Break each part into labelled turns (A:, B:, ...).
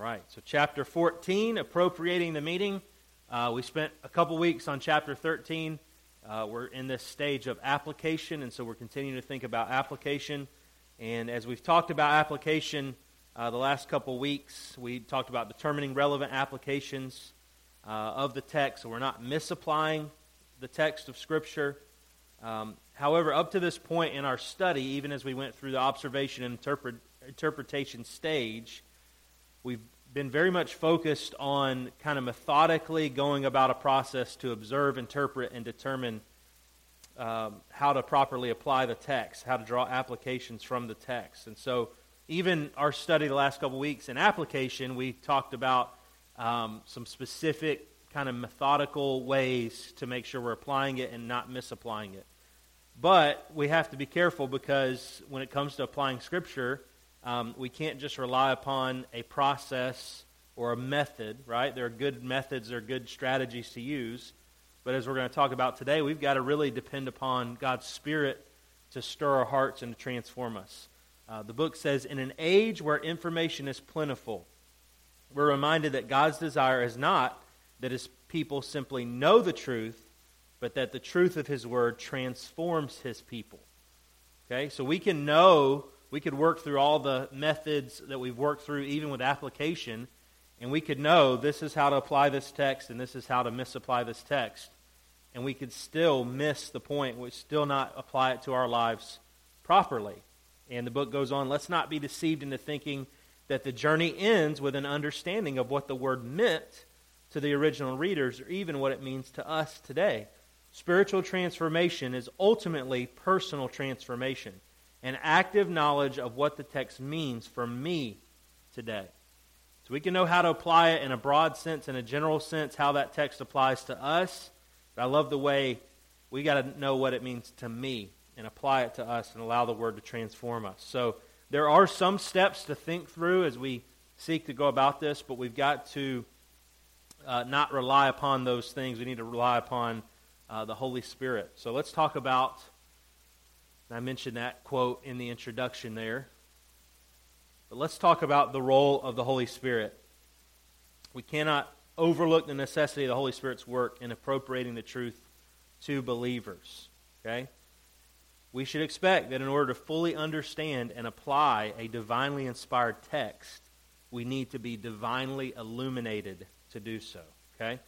A: right, so chapter 14, appropriating the meeting. Uh, we spent a couple weeks on chapter 13. Uh, we're in this stage of application, and so we're continuing to think about application. And as we've talked about application uh, the last couple weeks, we talked about determining relevant applications uh, of the text, so we're not misapplying the text of Scripture. Um, however, up to this point in our study, even as we went through the observation and interpret, interpretation stage, we've been very much focused on kind of methodically going about a process to observe, interpret, and determine um, how to properly apply the text, how to draw applications from the text. And so, even our study the last couple weeks in application, we talked about um, some specific kind of methodical ways to make sure we're applying it and not misapplying it. But we have to be careful because when it comes to applying Scripture, um, we can't just rely upon a process or a method, right? There are good methods, there are good strategies to use. But as we're going to talk about today, we've got to really depend upon God's Spirit to stir our hearts and to transform us. Uh, the book says, In an age where information is plentiful, we're reminded that God's desire is not that his people simply know the truth, but that the truth of his word transforms his people. Okay? So we can know we could work through all the methods that we've worked through, even with application, and we could know this is how to apply this text and this is how to misapply this text. And we could still miss the point, we still not apply it to our lives properly. And the book goes on let's not be deceived into thinking that the journey ends with an understanding of what the word meant to the original readers or even what it means to us today. Spiritual transformation is ultimately personal transformation and active knowledge of what the text means for me today. So we can know how to apply it in a broad sense, in a general sense, how that text applies to us. But I love the way we got to know what it means to me and apply it to us and allow the word to transform us. So there are some steps to think through as we seek to go about this, but we've got to uh, not rely upon those things. We need to rely upon uh, the Holy Spirit. So let's talk about I mentioned that quote in the introduction there. But let's talk about the role of the Holy Spirit. We cannot overlook the necessity of the Holy Spirit's work in appropriating the truth to believers. Okay? We should expect that in order to fully understand and apply a divinely inspired text, we need to be divinely illuminated to do so. Okay?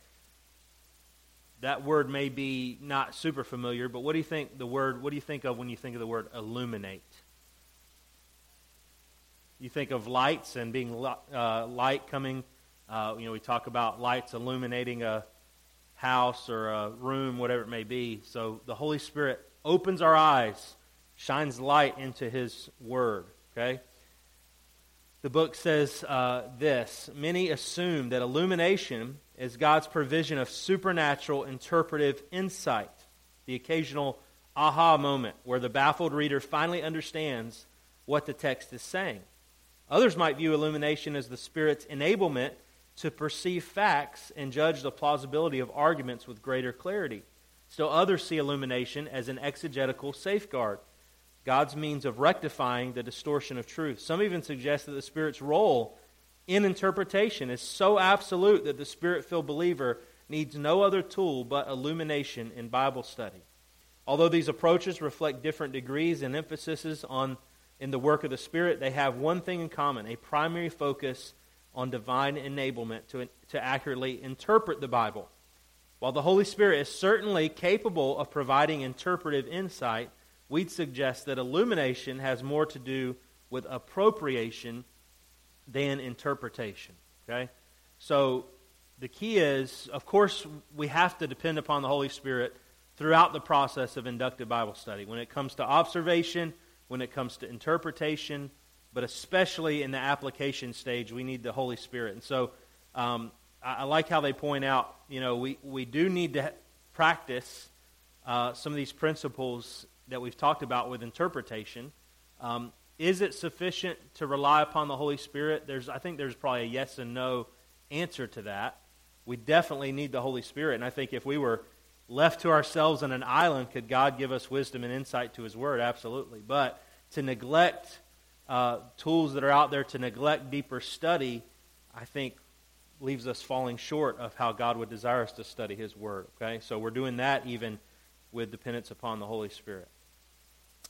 A: That word may be not super familiar, but what do you think the word, what do you think of when you think of the word illuminate? You think of lights and being uh, light coming. Uh, you know, we talk about lights illuminating a house or a room, whatever it may be. So the Holy Spirit opens our eyes, shines light into His Word. Okay? The book says uh, this Many assume that illumination is God's provision of supernatural interpretive insight, the occasional aha moment where the baffled reader finally understands what the text is saying. Others might view illumination as the Spirit's enablement to perceive facts and judge the plausibility of arguments with greater clarity. Still, others see illumination as an exegetical safeguard, God's means of rectifying the distortion of truth. Some even suggest that the Spirit's role in interpretation is so absolute that the spirit filled believer needs no other tool but illumination in Bible study. Although these approaches reflect different degrees and emphases on in the work of the Spirit, they have one thing in common a primary focus on divine enablement to, to accurately interpret the Bible. While the Holy Spirit is certainly capable of providing interpretive insight, we'd suggest that illumination has more to do with appropriation than interpretation. Okay? So the key is, of course, we have to depend upon the Holy Spirit throughout the process of inductive Bible study. When it comes to observation, when it comes to interpretation, but especially in the application stage, we need the Holy Spirit. And so um, I, I, like how they point out, you know, we, we do need to practice uh, some of these principles that we've talked about with interpretation. Um, is it sufficient to rely upon the Holy Spirit? There's, I think there's probably a yes and no answer to that. We definitely need the Holy Spirit. And I think if we were left to ourselves on an island, could God give us wisdom and insight to His Word? Absolutely. But to neglect uh, tools that are out there, to neglect deeper study, I think, leaves us falling short of how God would desire us to study His Word. Okay? So we're doing that even with dependence upon the Holy Spirit.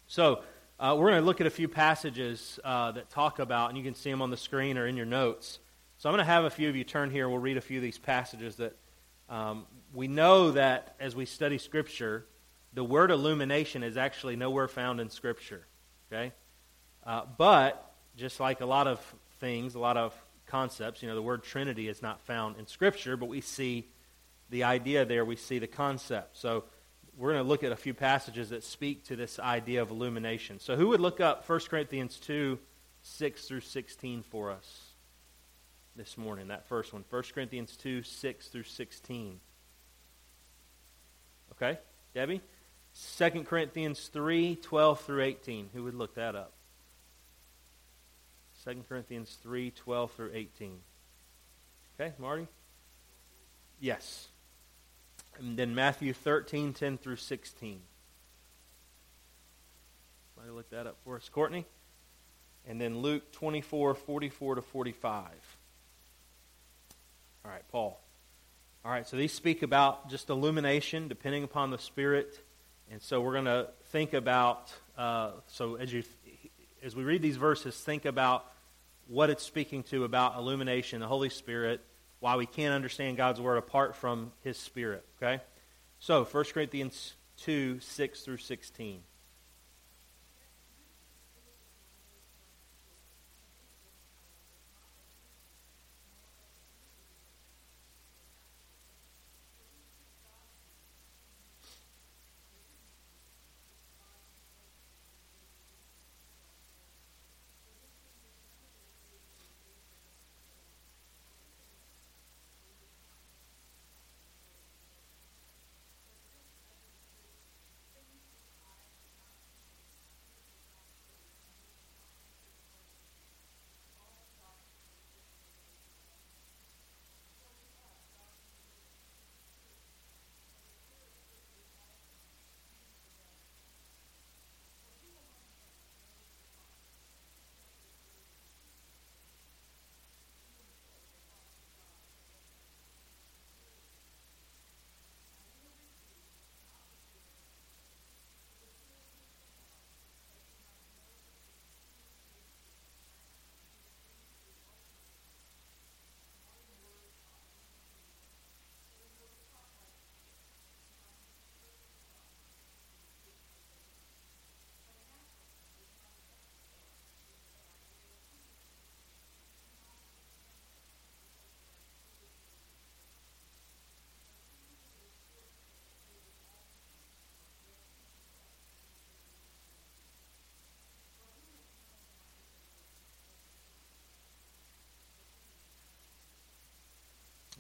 A: So uh, we're going to look at a few passages uh, that talk about, and you can see them on the screen or in your notes. So I'm going to have a few of you turn here. We'll read a few of these passages that um, we know that as we study Scripture, the word illumination is actually nowhere found in Scripture. Okay? Uh, but just like a lot of things, a lot of concepts, you know, the word Trinity is not found in Scripture, but we see the idea there, we see the concept. So we're going to look at a few passages that speak to this idea of illumination. So who would look up 1 Corinthians 2, 6 through 16 for us this morning? That first one. 1 Corinthians 2, 6 through 16. Okay? Debbie? 2 Corinthians 3, 12 through 18. Who would look that up? 2 Corinthians 3, 12 through 18. Okay, Marty? Yes. And then Matthew 13, 10 through 16. Somebody look that up for us. Courtney? And then Luke 24, 44 to 45. All right, Paul. All right, so these speak about just illumination, depending upon the Spirit. And so we're going to think about, uh, so as, you, as we read these verses, think about what it's speaking to about illumination, the Holy Spirit, why we can't understand God's Word apart from His Spirit. Okay? So, 1 Corinthians 2 6 through 16.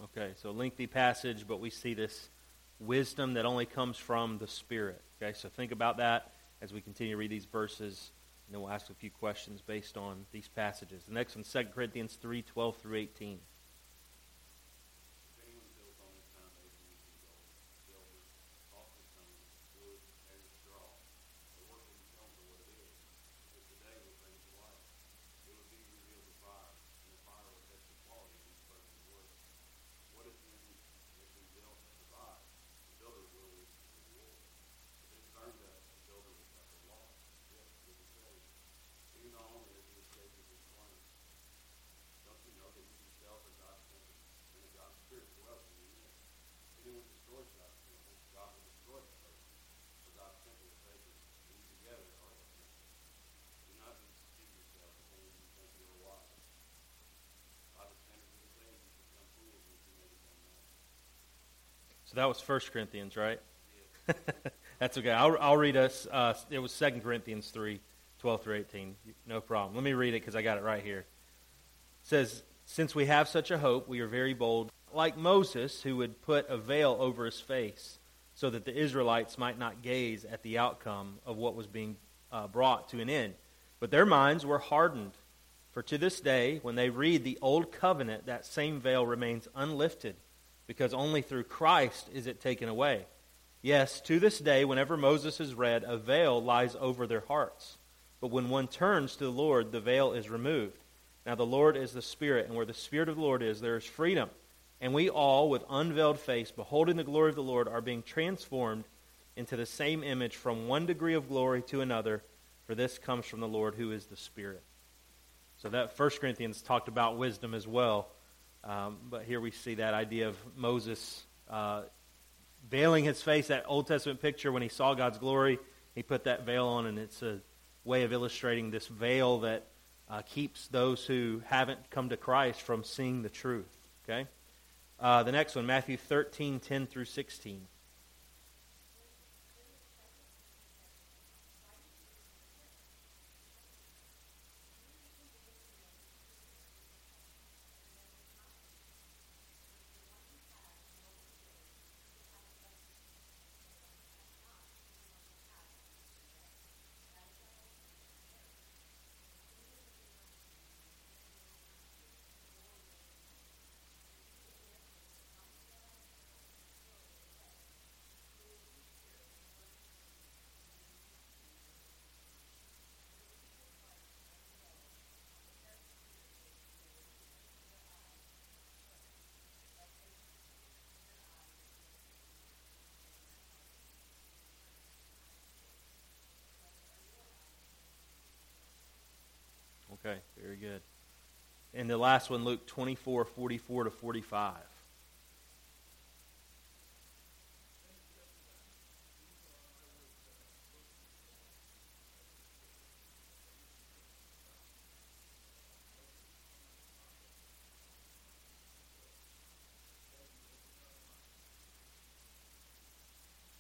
A: Okay, so lengthy passage, but we see this wisdom that only comes from the Spirit. Okay, so think about that as we continue to read these verses, and then we'll ask a few questions based on these passages. The next one, 2 Corinthians 3 12 through 18. So that was 1 Corinthians, right? That's okay. I'll, I'll read us. Uh, it was 2 Corinthians 3, 12 through 18. No problem. Let me read it because I got it right here. It says, Since we have such a hope, we are very bold, like Moses, who would put a veil over his face so that the Israelites might not gaze at the outcome of what was being uh, brought to an end. But their minds were hardened. For to this day, when they read the Old Covenant, that same veil remains unlifted because only through Christ is it taken away. Yes, to this day, whenever Moses is read, a veil lies over their hearts. But when one turns to the Lord, the veil is removed. Now the Lord is the Spirit, and where the Spirit of the Lord is, there is freedom. And we all, with unveiled face, beholding the glory of the Lord, are being transformed into the same image from one degree of glory to another, for this comes from the Lord who is the Spirit. So that 1 Corinthians talked about wisdom as well. Um, but here we see that idea of Moses uh, veiling his face, that Old Testament picture when he saw God's glory, he put that veil on, and it's a way of illustrating this veil that uh, keeps those who haven't come to Christ from seeing the truth. Okay? Uh, the next one, Matthew 13, 10 through 16. Okay, very good. And the last one, Luke 24, 44 to 45.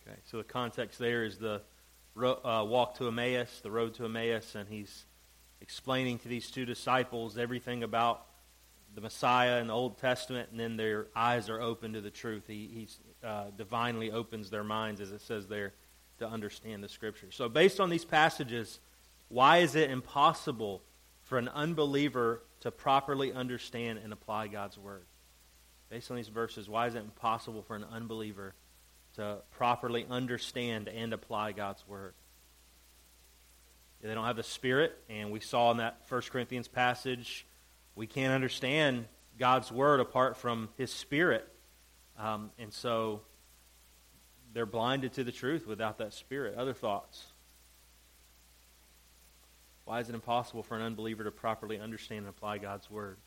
A: Okay, so the context there is the uh, walk to Emmaus, the road to Emmaus, and he's explaining to these two disciples everything about the Messiah in the Old Testament, and then their eyes are open to the truth. He uh, divinely opens their minds, as it says there, to understand the Scripture. So, based on these passages, why is it impossible for an unbeliever to properly understand and apply God's Word? Based on these verses, why is it impossible for an unbeliever to properly understand and apply God's Word? They don't have the Spirit, and we saw in that 1 Corinthians passage, we can't understand God's Word apart from His Spirit. Um, and so they're blinded to the truth without that Spirit. Other thoughts? Why is it impossible for an unbeliever to properly understand and apply God's Word?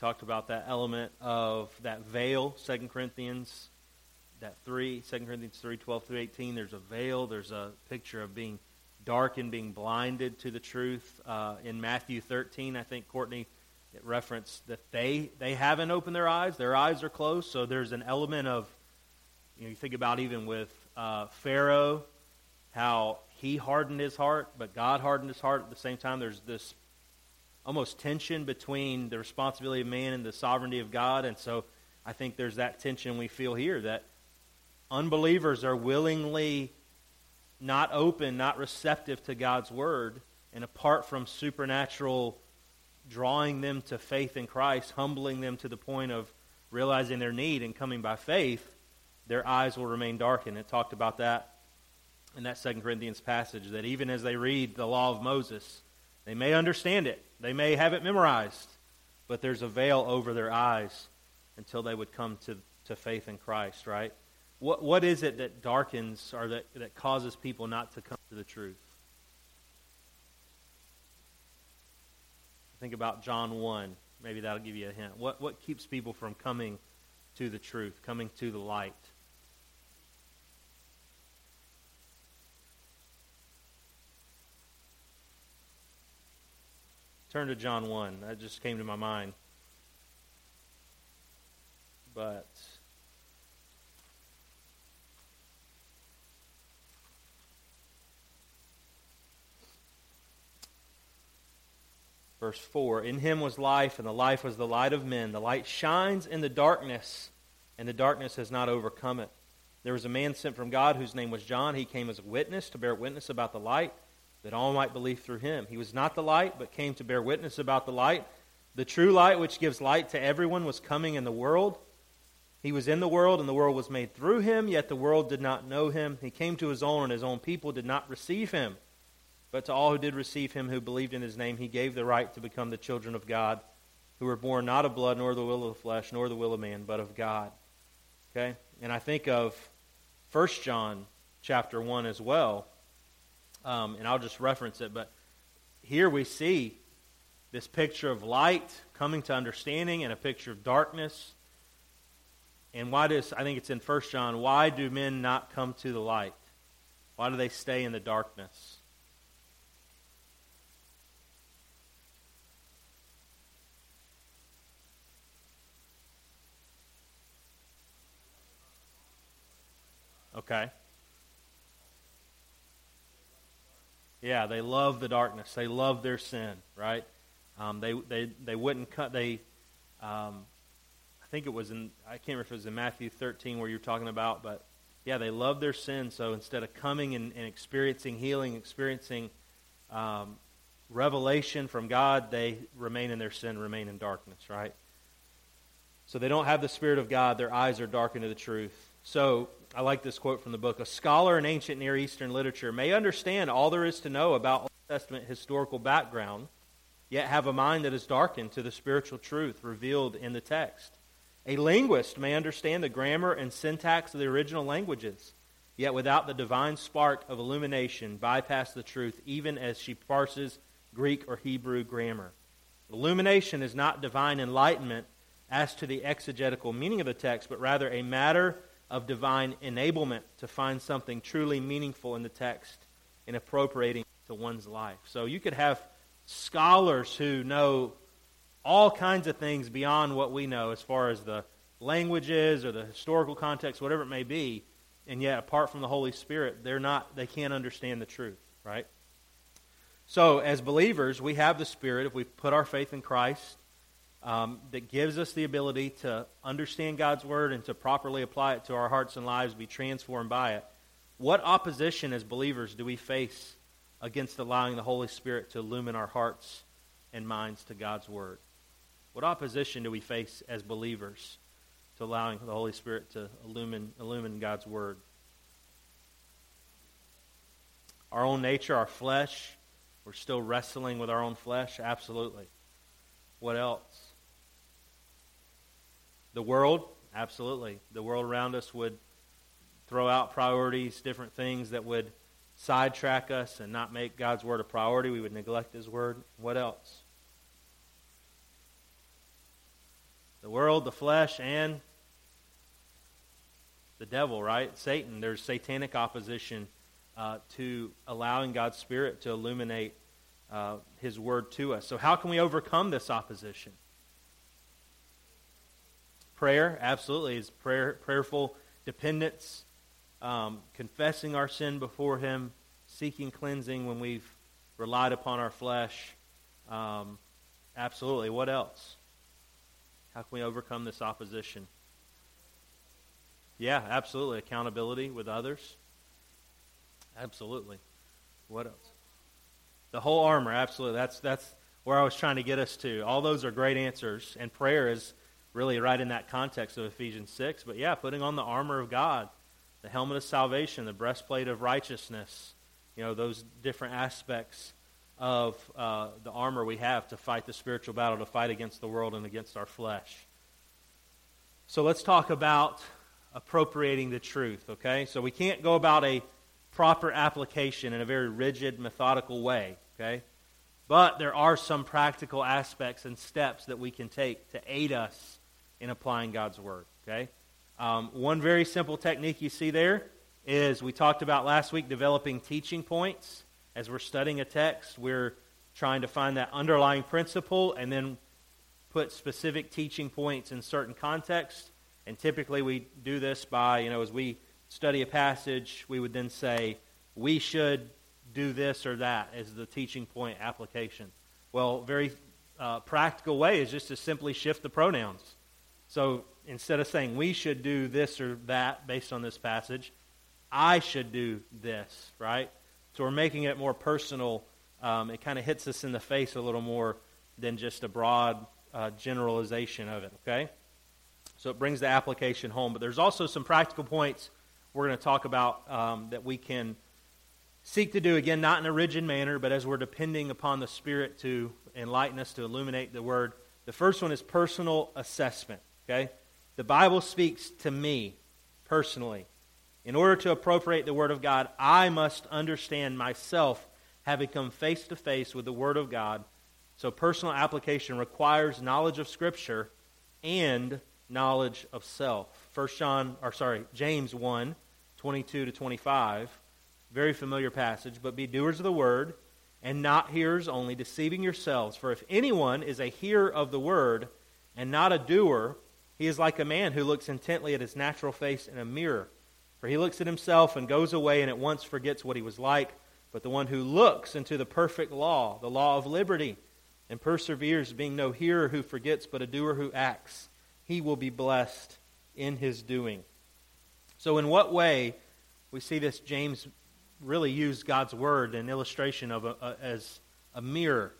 A: Talked about that element of that veil, 2 Corinthians, that 3, 2 Corinthians 3, 12 through 18. There's a veil. There's a picture of being dark and being blinded to the truth. Uh, in Matthew 13, I think Courtney referenced that they, they haven't opened their eyes. Their eyes are closed. So there's an element of, you know, you think about even with uh, Pharaoh, how he hardened his heart, but God hardened his heart at the same time. There's this almost tension between the responsibility of man and the sovereignty of God. And so I think there's that tension we feel here that unbelievers are willingly not open, not receptive to God's word, and apart from supernatural drawing them to faith in Christ, humbling them to the point of realizing their need and coming by faith, their eyes will remain darkened. It talked about that in that Second Corinthians passage, that even as they read the law of Moses, they may understand it, they may have it memorized, but there's a veil over their eyes until they would come to, to faith in Christ, right? What, what is it that darkens or that, that causes people not to come to the truth? Think about John 1. Maybe that'll give you a hint. What, what keeps people from coming to the truth, coming to the light? Turn to John 1. That just came to my mind. But verse 4 In him was life, and the life was the light of men. The light shines in the darkness, and the darkness has not overcome it. There was a man sent from God whose name was John. He came as a witness to bear witness about the light that all might believe through him. He was not the light, but came to bear witness about the light. The true light, which gives light to everyone, was coming in the world. He was in the world, and the world was made through him, yet the world did not know him. He came to his own, and his own people did not receive him. But to all who did receive him, who believed in his name, he gave the right to become the children of God, who were born not of blood, nor the will of the flesh, nor the will of man, but of God. Okay? And I think of 1 John chapter 1 as well. Um, and I'll just reference it, but here we see this picture of light coming to understanding and a picture of darkness. And why does, I think it's in 1 John, why do men not come to the light? Why do they stay in the darkness? Okay. Yeah, they love the darkness. They love their sin, right? Um, they, they, they wouldn't cut, they, um, I think it was in, I can't remember if it was in Matthew 13 where you're talking about, but yeah, they love their sin. So instead of coming and, and experiencing healing, experiencing um, revelation from God, they remain in their sin, remain in darkness, right? So they don't have the Spirit of God. Their eyes are darkened to the truth. So I like this quote from the book. A scholar in ancient Near Eastern literature may understand all there is to know about Old Testament historical background yet have a mind that is darkened to the spiritual truth revealed in the text. A linguist may understand the grammar and syntax of the original languages, yet without the divine spark of illumination, bypass the truth even as she parses Greek or Hebrew grammar. Illumination is not divine enlightenment as to the exegetical meaning of the text, but rather a matter of divine enablement to find something truly meaningful in the text and appropriating to one's life. So you could have scholars who know all kinds of things beyond what we know as far as the languages or the historical context, whatever it may be, and yet apart from the Holy Spirit, they're not they can't understand the truth, right? So as believers, we have the Spirit if we put our faith in Christ um, that gives us the ability to understand God's Word and to properly apply it to our hearts and lives, be transformed by it. What opposition as believers do we face against allowing the Holy Spirit to illumine our hearts and minds to God's Word? What opposition do we face as believers to allowing the Holy Spirit to illumine, illumine God's Word? Our own nature, our flesh, we're still wrestling with our own flesh? Absolutely. What else? The world? Absolutely. The world around us would throw out priorities, different things that would sidetrack us and not make God's word a priority. We would neglect his word. What else? The world, the flesh, and the devil, right? Satan. There's satanic opposition uh, to allowing God's Spirit to illuminate uh, His Word to us. So, how can we overcome this opposition? Prayer, absolutely, is prayer, prayerful dependence um, confessing our sin before Him, seeking cleansing when we've relied upon our flesh. Um, absolutely. What else? How can we overcome this opposition? Yeah, absolutely. Accountability with others. Absolutely. What else? The whole armor, absolutely. That's that's where I was trying to get us to. All those are great answers, and prayer is really right in that context of Ephesians 6. But yeah, putting on the armor of God the helmet of salvation, the breastplate of righteousness, you know, those different aspects of uh, the armor we have to fight the spiritual battle, to fight against the world and against our flesh. So let's talk about appropriating the truth, okay? So we can't go about a proper application in a very rigid, methodical way, okay? But there are some practical aspects and steps that we can take to aid us in applying God's word, okay? Um, one very simple technique you see there is we talked about last week developing teaching points. As we're studying a text, we're trying to find that underlying principle and then put specific teaching points in certain contexts. And typically we do this by, you know, as we study a passage, we would then say, we should do this or that as the teaching point application. Well, very uh, practical way is just to simply shift the pronouns. So instead of saying we should do this or that based on this passage, I should do this, right? So we're making it more personal. Um, it kind of hits us in the face a little more than just a broad uh, generalization of it, okay? So it brings the application home. But there's also some practical points we're going to talk about um, that we can seek to do, again, not in a rigid manner, but as we're depending upon the Spirit to enlighten us, to illuminate the Word. The first one is personal assessment, okay? The Bible speaks to me personally. In order to appropriate the Word of God, I must understand myself having come face to face with the Word of God. So personal application requires knowledge of Scripture and knowledge of self. First John, or sorry, James 1, 22 to 25. Very familiar passage. But be doers of the word, and not hearers only, deceiving yourselves. For if anyone is a hearer of the word, and not a doer, he is like a man who looks intently at his natural face in a mirror. For he looks at himself and goes away and at once forgets what he was like. But the one who looks into the perfect law, the law of liberty, and perseveres, being no hearer who forgets, but a doer who acts, he will be blessed in his doing. So, in what way we see this James really use God's word an illustration of a, a, as a mirror?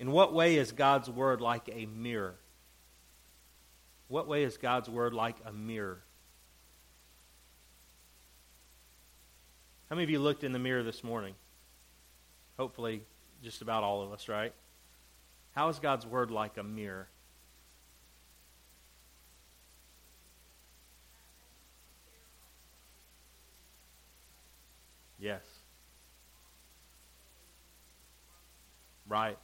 A: In what way is God's word like a mirror? What way is God's word like a mirror? How many of you looked in the mirror this morning? Hopefully, just about all of us, right? How is God's word like a mirror? Yes. Right.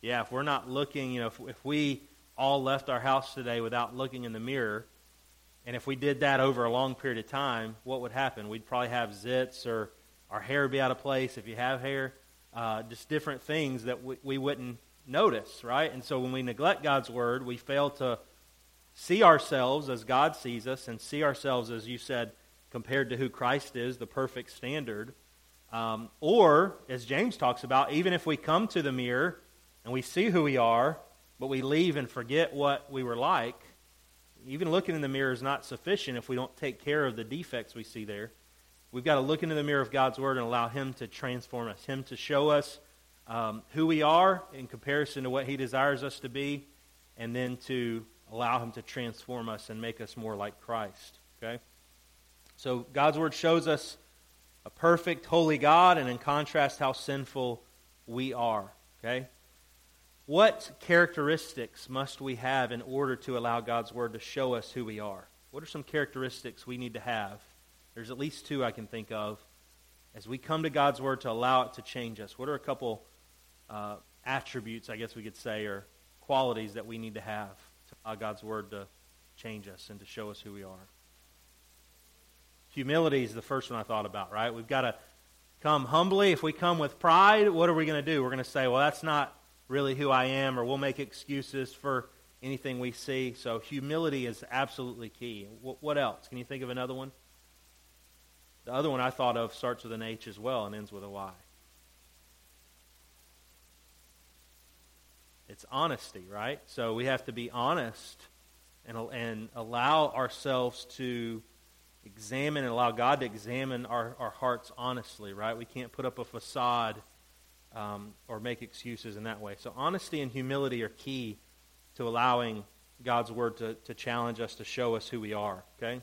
A: Yeah, if we're not looking, you know, if, if we all left our house today without looking in the mirror, and if we did that over a long period of time, what would happen? We'd probably have zits or our hair would be out of place if you have hair, uh, just different things that we, we wouldn't notice, right? And so when we neglect God's word, we fail to see ourselves as God sees us and see ourselves, as you said, compared to who Christ is, the perfect standard. Um, or, as James talks about, even if we come to the mirror and we see who we are, but we leave and forget what we were like, even looking in the mirror is not sufficient if we don't take care of the defects we see there. We've got to look into the mirror of God's Word and allow Him to transform us, Him to show us um, who we are in comparison to what He desires us to be, and then to allow Him to transform us and make us more like Christ. Okay? So God's Word shows us a perfect, holy God, and in contrast, how sinful we are. Okay? What characteristics must we have in order to allow God's Word to show us who we are? What are some characteristics we need to have? There's at least two I can think of. As we come to God's Word to allow it to change us, what are a couple uh, attributes, I guess we could say, or qualities that we need to have to allow God's Word to change us and to show us who we are? Humility is the first one I thought about, right? We've got to come humbly. If we come with pride, what are we going to do? We're going to say, well, that's not really who I am, or we'll make excuses for anything we see. So humility is absolutely key. What else? Can you think of another one? The other one I thought of starts with an H as well and ends with a Y. It's honesty, right? So we have to be honest and, and allow ourselves to examine and allow God to examine our, our hearts honestly, right? We can't put up a facade um, or make excuses in that way. So, honesty and humility are key to allowing God's word to, to challenge us, to show us who we are. Okay?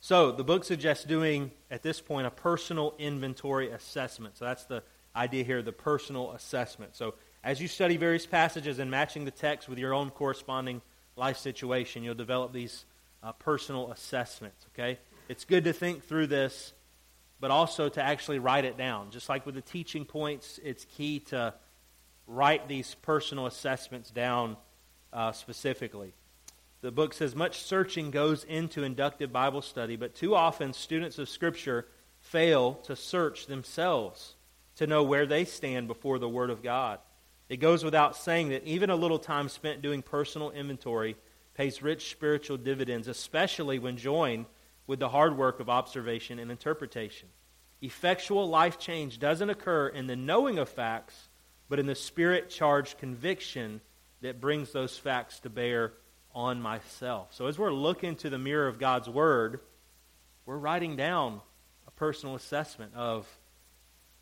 A: So, the book suggests doing, at this point, a personal inventory assessment. So, that's the idea here, the personal assessment. So, as you study various passages and matching the text with your own corresponding life situation, you'll develop these uh, personal assessments. Okay? It's good to think through this but also to actually write it down. Just like with the teaching points, it's key to write these personal assessments down uh, specifically. The book says much searching goes into inductive Bible study, but too often students of Scripture fail to search themselves to know where they stand before the Word of God. It goes without saying that even a little time spent doing personal inventory pays rich spiritual dividends, especially when joined with the hard work of observation and interpretation. Effectual life change doesn't occur in the knowing of facts, but in the spirit charged conviction that brings those facts to bear on myself. So as we're looking to the mirror of God's Word, we're writing down a personal assessment of,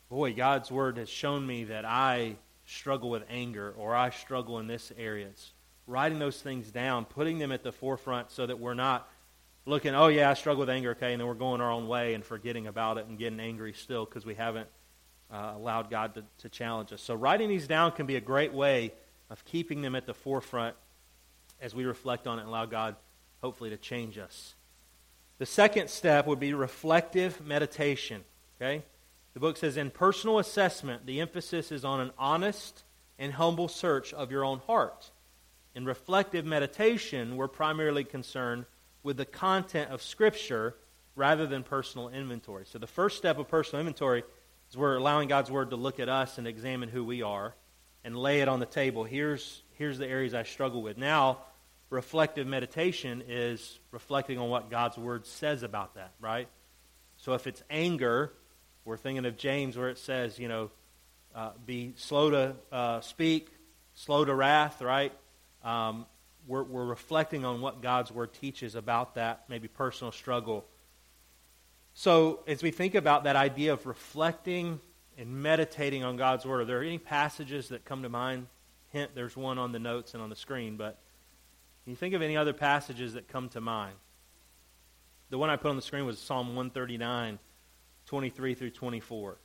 A: boy, God's Word has shown me that I struggle with anger, or I struggle in this area. It's writing those things down, putting them at the forefront so that we're not looking, oh, yeah, I struggle with anger, okay, and then we're going our own way and forgetting about it and getting angry still because we haven't uh, allowed God to, to challenge us. So, writing these down can be a great way of keeping them at the forefront as we reflect on it and allow God, hopefully, to change us. The second step would be reflective meditation. Okay? The book says in personal assessment, the emphasis is on an honest and humble search of your own heart. In reflective meditation, we're primarily concerned with the content of Scripture rather than personal inventory. So the first step of personal inventory is we're allowing God's Word to look at us and examine who we are and lay it on the table. Here's, here's the areas I struggle with. Now, reflective meditation is reflecting on what God's Word says about that, right? So if it's anger, we're thinking of James where it says, you know, uh, be slow to uh, speak, slow to wrath, right? Um, we're, we're reflecting on what God's Word teaches about that, maybe personal struggle. So, as we think about that idea of reflecting and meditating on God's Word, are there any passages that come to mind? Hint, there's one on the notes and on the screen, but can you think of any other passages that come to mind? The one I put on the screen was Psalm 139, 23 through 24,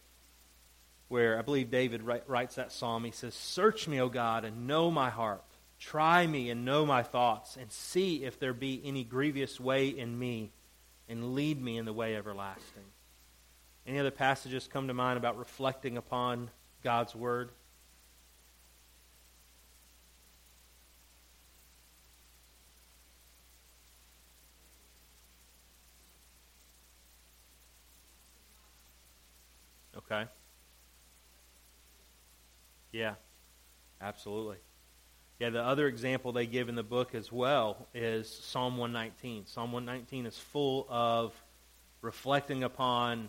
A: where I believe David writes that psalm. He says, Search me, O God, and know my heart. Try me and know my thoughts, and see if there be any grievous way in me, and lead me in the way everlasting. Any other passages come to mind about reflecting upon God's Word? Okay. Yeah, absolutely. Yeah, the other example they give in the book as well is Psalm 119. Psalm 119 is full of reflecting upon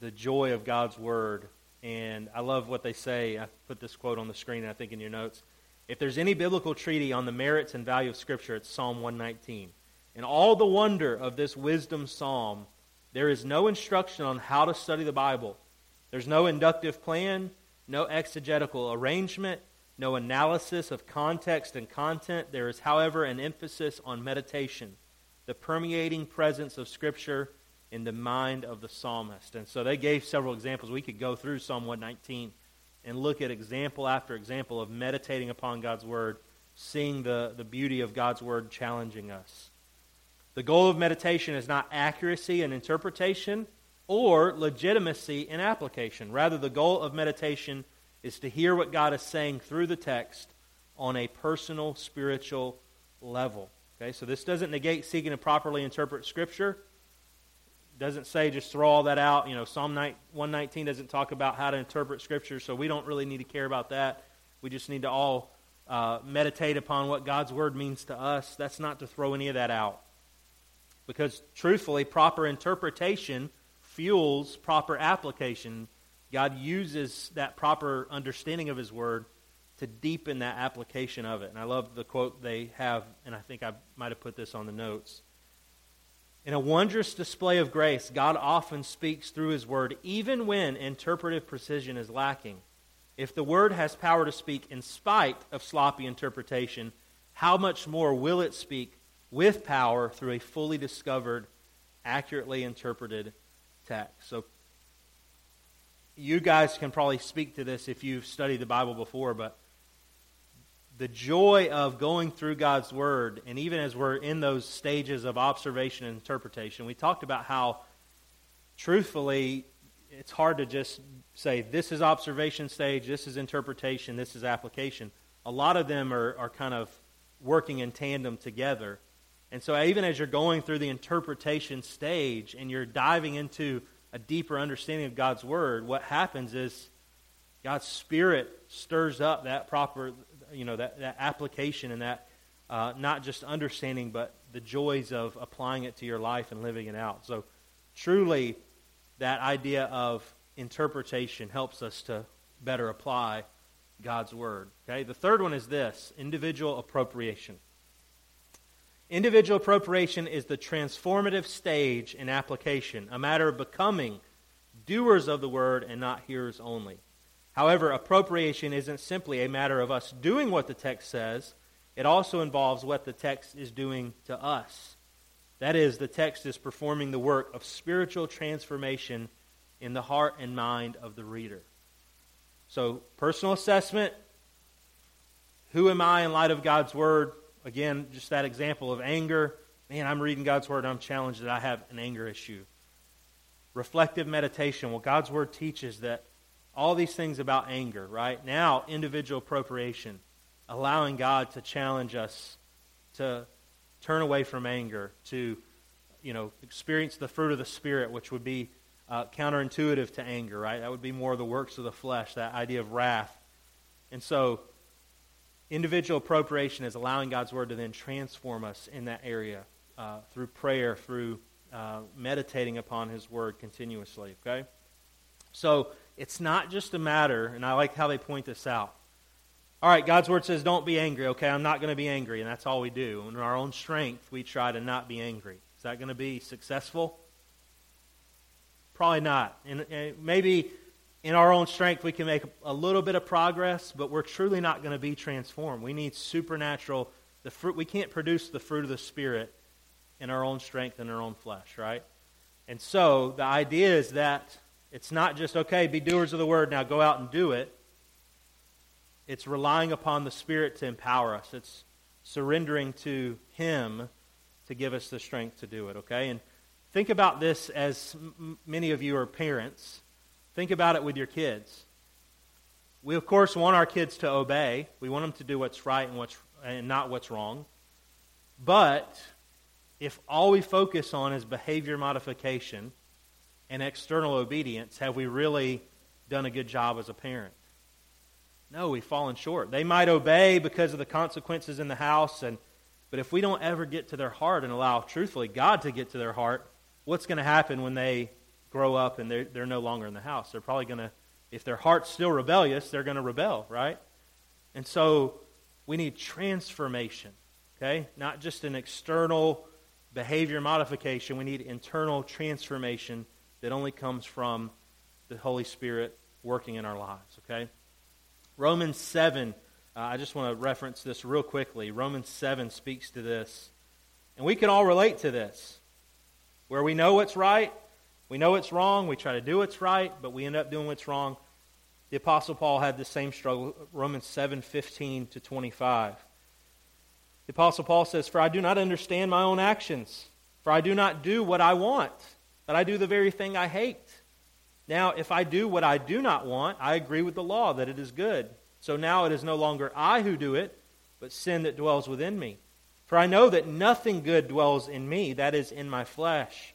A: the joy of God's word. And I love what they say. I put this quote on the screen, I think, in your notes. If there's any biblical treaty on the merits and value of Scripture, it's Psalm 119. In all the wonder of this wisdom psalm, there is no instruction on how to study the Bible. There's no inductive plan, no exegetical arrangement, no analysis of context and content. There is, however, an emphasis on meditation, the permeating presence of Scripture in the mind of the psalmist. And so they gave several examples. We could go through Psalm 119 and look at example after example of meditating upon God's Word, seeing the, the beauty of God's Word challenging us. The goal of meditation is not accuracy and interpretation or legitimacy in application. Rather, the goal of meditation is to hear what God is saying through the text on a personal spiritual level. Okay, so this doesn't negate seeking to properly interpret Scripture. It doesn't say just throw all that out. You know, Psalm 119 doesn't talk about how to interpret Scripture, so we don't really need to care about that. We just need to all uh, meditate upon what God's Word means to us. That's not to throw any of that out. Because truthfully, proper interpretation fuels proper application God uses that proper understanding of His Word to deepen that application of it. And I love the quote they have, and I think I might have put this on the notes. In a wondrous display of grace, God often speaks through His Word, even when interpretive precision is lacking. If the Word has power to speak in spite of sloppy interpretation, how much more will it speak with power through a fully discovered, accurately interpreted text? So you guys can probably speak to this if you've studied the Bible before, but the joy of going through God's Word, and even as we're in those stages of observation and interpretation, we talked about how, truthfully, it's hard to just say, this is observation stage, this is interpretation, this is application. A lot of them are, are kind of working in tandem together. And so, even as you're going through the interpretation stage and you're diving into a deeper understanding of God's Word, what happens is God's Spirit stirs up that proper, you know, that, that application and that uh, not just understanding, but the joys of applying it to your life and living it out. So, truly, that idea of interpretation helps us to better apply God's Word. Okay? The third one is this individual appropriation. Individual appropriation is the transformative stage in application, a matter of becoming doers of the word and not hearers only. However, appropriation isn't simply a matter of us doing what the text says, it also involves what the text is doing to us. That is, the text is performing the work of spiritual transformation in the heart and mind of the reader. So, personal assessment who am I in light of God's Word? Again, just that example of anger. Man, I'm reading God's Word and I'm challenged that I have an anger issue. Reflective meditation. Well, God's Word teaches that all these things about anger, right? Now, individual appropriation. Allowing God to challenge us to turn away from anger, to you know, experience the fruit of the Spirit, which would be uh, counterintuitive to anger, right? That would be more the works of the flesh, that idea of wrath. And so, individual appropriation is allowing God's Word to then transform us in that area uh, through prayer, through uh, meditating upon His Word continuously, okay? So, it's not just a matter, and I like how they point this out. All right, God's Word says, don't be angry. Okay, I'm not going to be angry, and that's all we do. In our own strength, we try to not be angry. Is that going to be successful? Probably not. And, and maybe in our own strength we can make a little bit of progress, but we're truly not going to be transformed. We need supernatural the fruit we can't produce the fruit of the spirit in our own strength and our own flesh, right? And so the idea is that it's not just okay, be doers of the word, now go out and do it. It's relying upon the spirit to empower us. It's surrendering to him to give us the strength to do it, okay? And Think about this as m- many of you are parents. Think about it with your kids. We, of course, want our kids to obey. We want them to do what's right and, what's, and not what's wrong. But if all we focus on is behavior modification and external obedience, have we really done a good job as a parent? No, we've fallen short. They might obey because of the consequences in the house, and, but if we don't ever get to their heart and allow, truthfully, God to get to their heart, what's going to happen when they grow up and they're, they're no longer in the house? They're probably going to, if their heart's still rebellious, they're going to rebel, right? And so we need transformation, okay? Not just an external behavior modification. We need internal transformation that only comes from the Holy Spirit working in our lives, okay? Romans 7, uh, I just want to reference this real quickly. Romans 7 speaks to this. And we can all relate to this where we know what's right, we know it's wrong, we try to do what's right, but we end up doing what's wrong. The Apostle Paul had the same struggle, Romans 7 15 to 25. The Apostle Paul says, For I do not understand my own actions, for I do not do what I want, but I do the very thing I hate. Now, if I do what I do not want, I agree with the law that it is good. So now it is no longer I who do it, but sin that dwells within me. For I know that nothing good dwells in me, that is, in my flesh.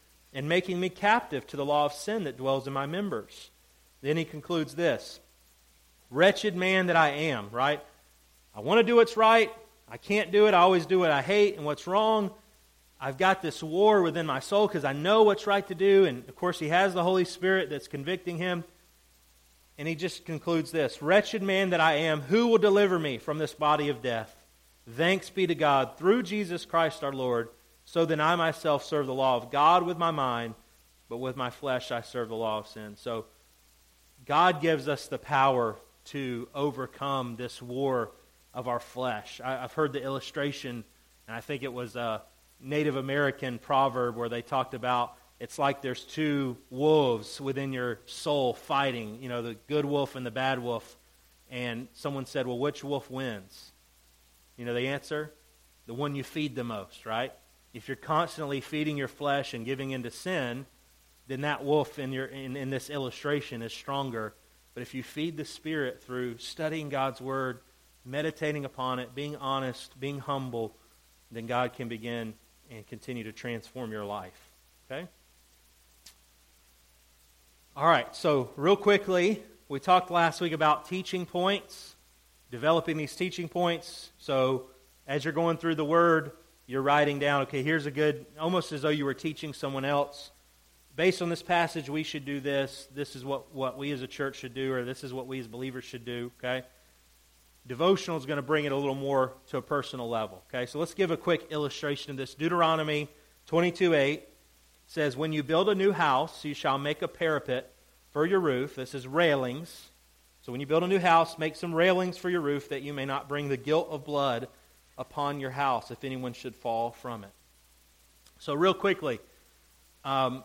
A: and making me captive to the law of sin that dwells in my members. Then he concludes this Wretched man that I am, right? I want to do what's right. I can't do it. I always do what I hate and what's wrong. I've got this war within my soul because I know what's right to do. And of course, he has the Holy Spirit that's convicting him. And he just concludes this Wretched man that I am, who will deliver me from this body of death? Thanks be to God through Jesus Christ our Lord. So then I myself serve the law of God with my mind, but with my flesh I serve the law of sin. So God gives us the power to overcome this war of our flesh. I, have heard the illustration, and I think it was a Native American proverb where they talked about it's like there's two wolves within your soul fighting, you know, the good wolf and the bad wolf. And someone said, well, which wolf wins? You know the answer? The one you feed the most, right? If you're constantly feeding your flesh and giving into sin, then that wolf in, your, in, in this illustration is stronger. But if you feed the Spirit through studying God's Word, meditating upon it, being honest, being humble, then God can begin and continue to transform your life. Okay? All right, so real quickly, we talked last week about teaching points. developing these teaching points. So as you're going through the Word, you're writing down, okay, here's a good, almost as though you were teaching someone else. Based on this passage, we should do this. This is what, what we as a church should do, or this is what we as believers should do, okay? Devotional is going to bring it a little more to a personal level, okay? So let's give a quick illustration of this. Deuteronomy 22 8 says, When you build a new house, you shall make a parapet for your roof. This is railings. So when you build a new house, make some railings for your roof that you may not bring the guilt of blood upon your house if anyone should fall from it. So, real quickly, um,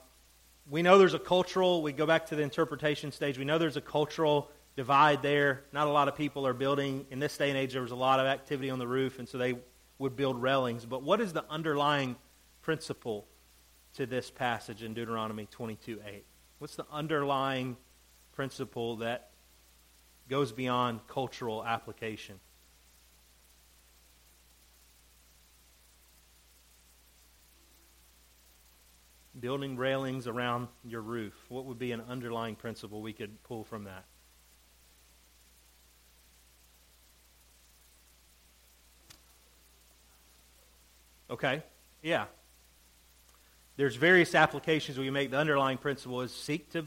A: we know there's a cultural, we go back to the interpretation stage, we know there's a cultural divide there. Not a lot of people are building, in this day and age, there was a lot of activity on the roof, and so they would build railings. But what is the underlying principle to this passage in Deuteronomy 22 8? What's the underlying principle that goes beyond cultural application. Building railings around your roof. What would be an underlying principle we could pull from that? Okay, yeah. There's various applications we make. The underlying principle is seek to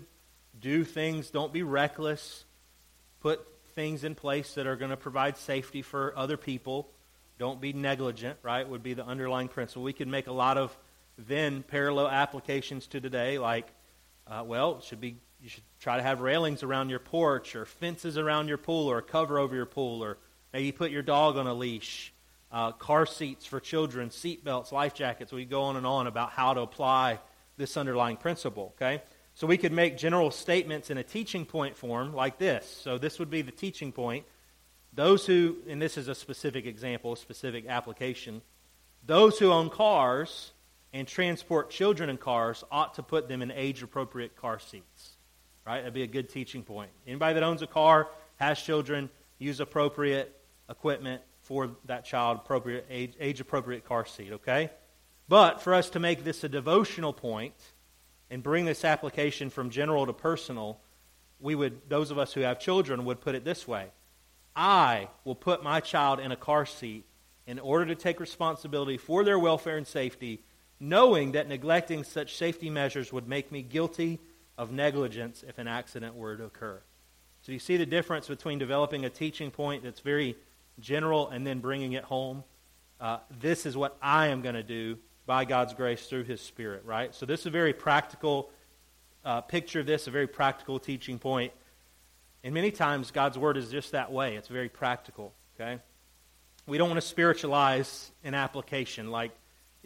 A: do things, don't be reckless, put things in place that are going to provide safety for other people. Don't be negligent, right? Would be the underlying principle. We could make a lot of then parallel applications to today, like, uh, well, should be you should try to have railings around your porch, or fences around your pool, or a cover over your pool, or maybe put your dog on a leash. Uh, car seats for children, seat belts, life jackets. We go on and on about how to apply this underlying principle. Okay, so we could make general statements in a teaching point form like this. So this would be the teaching point. Those who, and this is a specific example, a specific application, those who own cars and transport children in cars ought to put them in age appropriate car seats. Right? That'd be a good teaching point. Anybody that owns a car, has children, use appropriate equipment for that child, appropriate age appropriate car seat, okay? But for us to make this a devotional point, and bring this application from general to personal, we would, those of us who have children would put it this way I will put my child in a car seat in order to take responsibility for their welfare and safety, knowing that neglecting such safety measures would make me guilty of negligence if an accident were to occur. So you see the difference between developing a teaching point that's very general and then bringing it home. Uh, this is what I am going to do by God's grace through His Spirit, right? So, this is a very practical uh, picture of this, a very practical teaching point. And many times, God's Word is just that way. It's very practical, okay? We don't want to spiritualize an application. Like,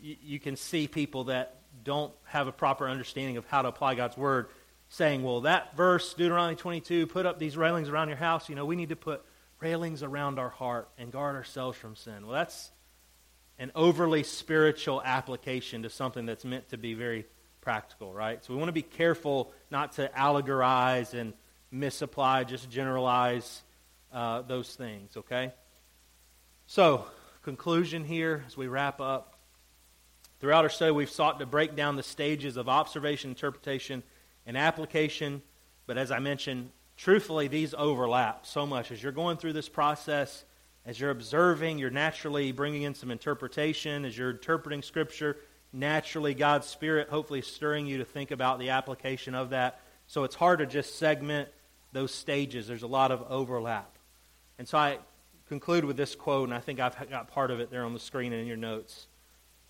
A: y- you can see people that don't have a proper understanding of how to apply God's Word saying, well, that verse, Deuteronomy 22, put up these railings around your house. You know, we need to put railings around our heart and guard ourselves from sin. Well, that's an overly spiritual application to something that's meant to be very practical, right? So we want to be careful not to allegorize and misapply, just generalize uh, those things, okay? So, conclusion here as we wrap up. Throughout our study, we've sought to break down the stages of observation, interpretation, and application. But as I mentioned, truthfully, these overlap so much. As you're going through this process, as you're observing, you're naturally bringing in some interpretation. As you're interpreting Scripture, naturally God's Spirit hopefully stirring you to think about the application of that. So it's hard to just segment those stages. There's a lot of overlap. And so I conclude with this quote, and I think I've got part of it there on the screen and in your notes.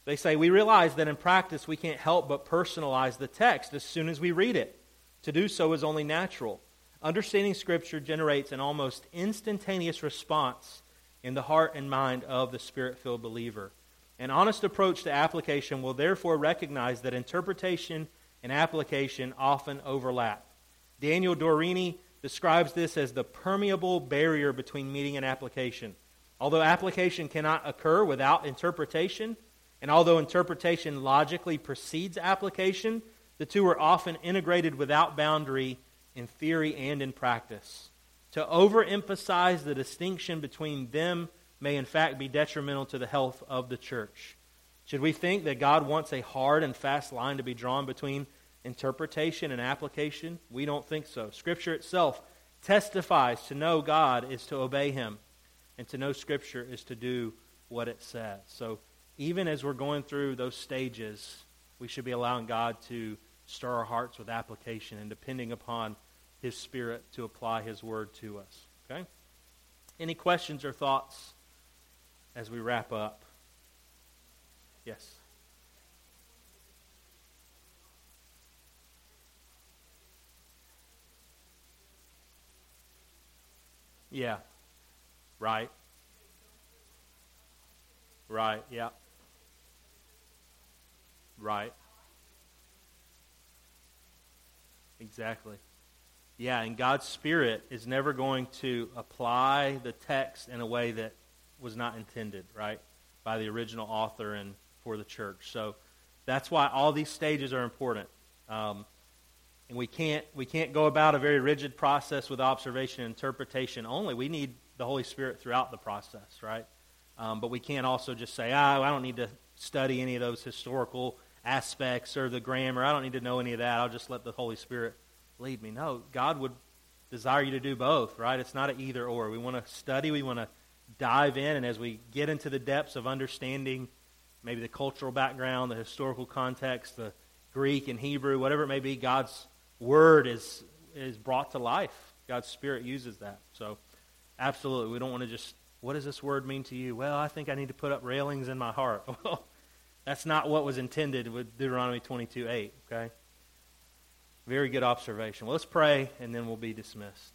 A: They say, We realize that in practice we can't help but personalize the text as soon as we read it. To do so is only natural. Understanding Scripture generates an almost instantaneous response in the heart and mind of the spirit filled believer. An honest approach to application will therefore recognize that interpretation and application often overlap. Daniel Doriani describes this as the permeable barrier between meaning and application. Although application cannot occur without interpretation, and although interpretation logically precedes application, the two are often integrated without boundary in theory and in practice. To overemphasize the distinction between them may, in fact, be detrimental to the health of the church. Should we think that God wants a hard and fast line to be drawn between interpretation and application? We don't think so. Scripture itself testifies to know God is to obey Him. And to know Scripture is to do what it says. So even as we're going through those stages, we should be allowing God to stir our hearts with application and depending upon His Spirit to apply His Word to us. Okay? Any questions or thoughts as we wrap up? Yes. Yeah. Right. Right. Yeah. Right. Exactly. Yeah, and God's Spirit is never going to apply the text in a way that was not intended, right, by the original author and for the church. So that's why all these stages are important. Um, and we can't, we can't go about a very rigid process with observation and interpretation only. We need the Holy Spirit throughout the process, right? Um, but we can't also just say, ah, I don't need to study any of those historical aspects or the grammar. I don't need to know any of that. I'll just let the Holy Spirit lead me. No, God would desire you to do both, right? It's not an either or. We want to study, we want to dive in, and as we get into the depths of understanding maybe the cultural background, the historical context, the Greek and Hebrew, whatever it may be, God's word is is brought to life. God's Spirit uses that. So, absolutely, we don't want to just. What does this word mean to you? Well, I think I need to put up railings in my heart. Well, that's not what was intended with Deuteronomy 22 8, okay? Very good observation. Well, let's pray, and then we'll be dismissed.